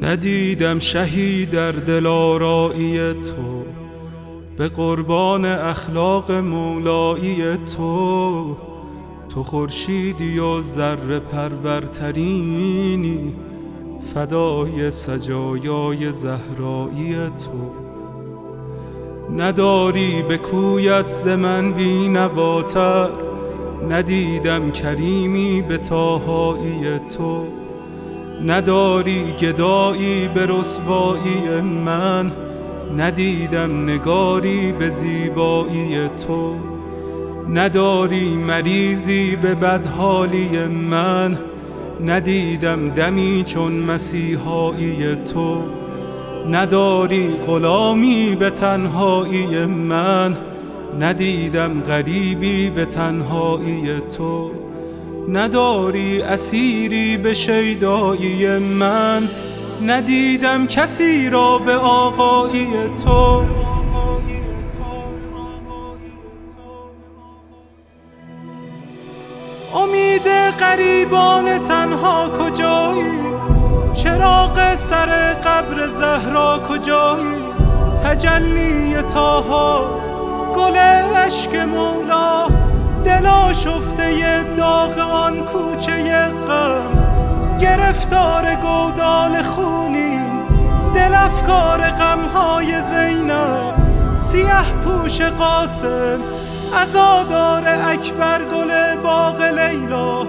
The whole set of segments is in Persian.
ندیدم شهی در دلارایی تو به قربان اخلاق مولایی تو. تو خورشیدی و ذره پرورترینی فدای سجایای زهرایی تو. نداری به کویت ز من بی نواتر ندیدم کریمی به تاهایی تو. نداری گدایی به رسوایی من. ندیدم نگاری به زیبایی تو. نداری مریضی به بدحالی من. ندیدم دمی چون مسیحایی تو. نداری غلامی به تنهایی من. ندیدم غریبی به تنهایی تو. نداری اسیری به شیدایی من. ندیدم کسی را به آقایی تو. امید غریبان تنها کجایی؟ چراغ سر قبر زهرا کجایی؟ تجلی تاها گل عشق مولا. دلا شفته داغ آن کوچه غم. گرفتار گودال خونین دل افکار غمهای زینب. سیه پوش قاسم ازادار اکبر گل باغ لیلا.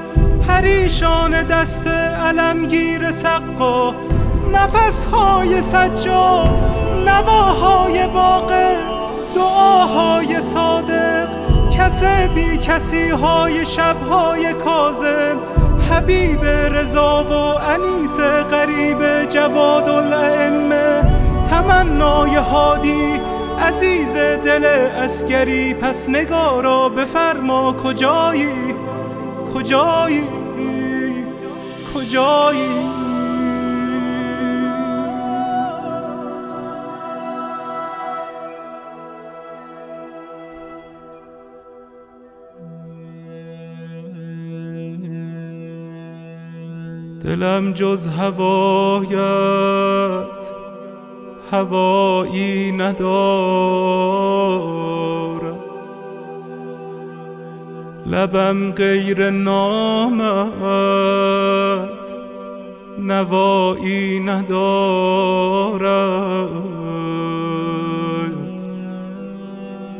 پریشان دست علمگیر سقا. نفسهای سجا نواهای باغ دعاهای کس بی کسی های شبهای کازم حبیب رضا و انیس غریب جواد الائمه تمنای هادی عزیز دل اسگری. پس نگارا بفرما کجایی؟ کجایی؟ کجایی؟ دلم جز هوایت هوایی ندارد. لبم غیر نامت نوایی ندارد.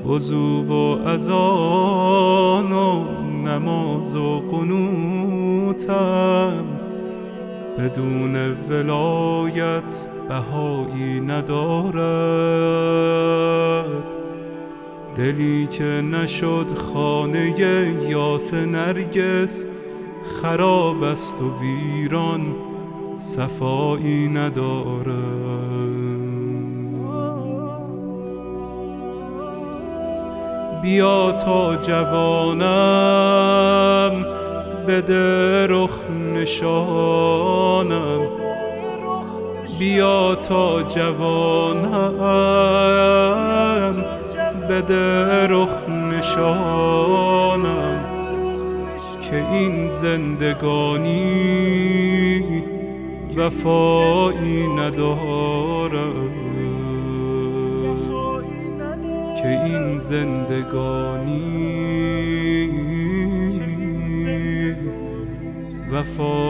وضو و اذان و نماز و قنوتم بدون ولایت بهایی ندارد. دلی که نشد خانه یاس نرگس خراب است و ویران صفایی ندارد. بیا تا جوانم بده رخ نشانم. بیا تا جوانم. بده رخ نشانم. که این زندگانی وفایی ندارم. که این زندگانی وفایی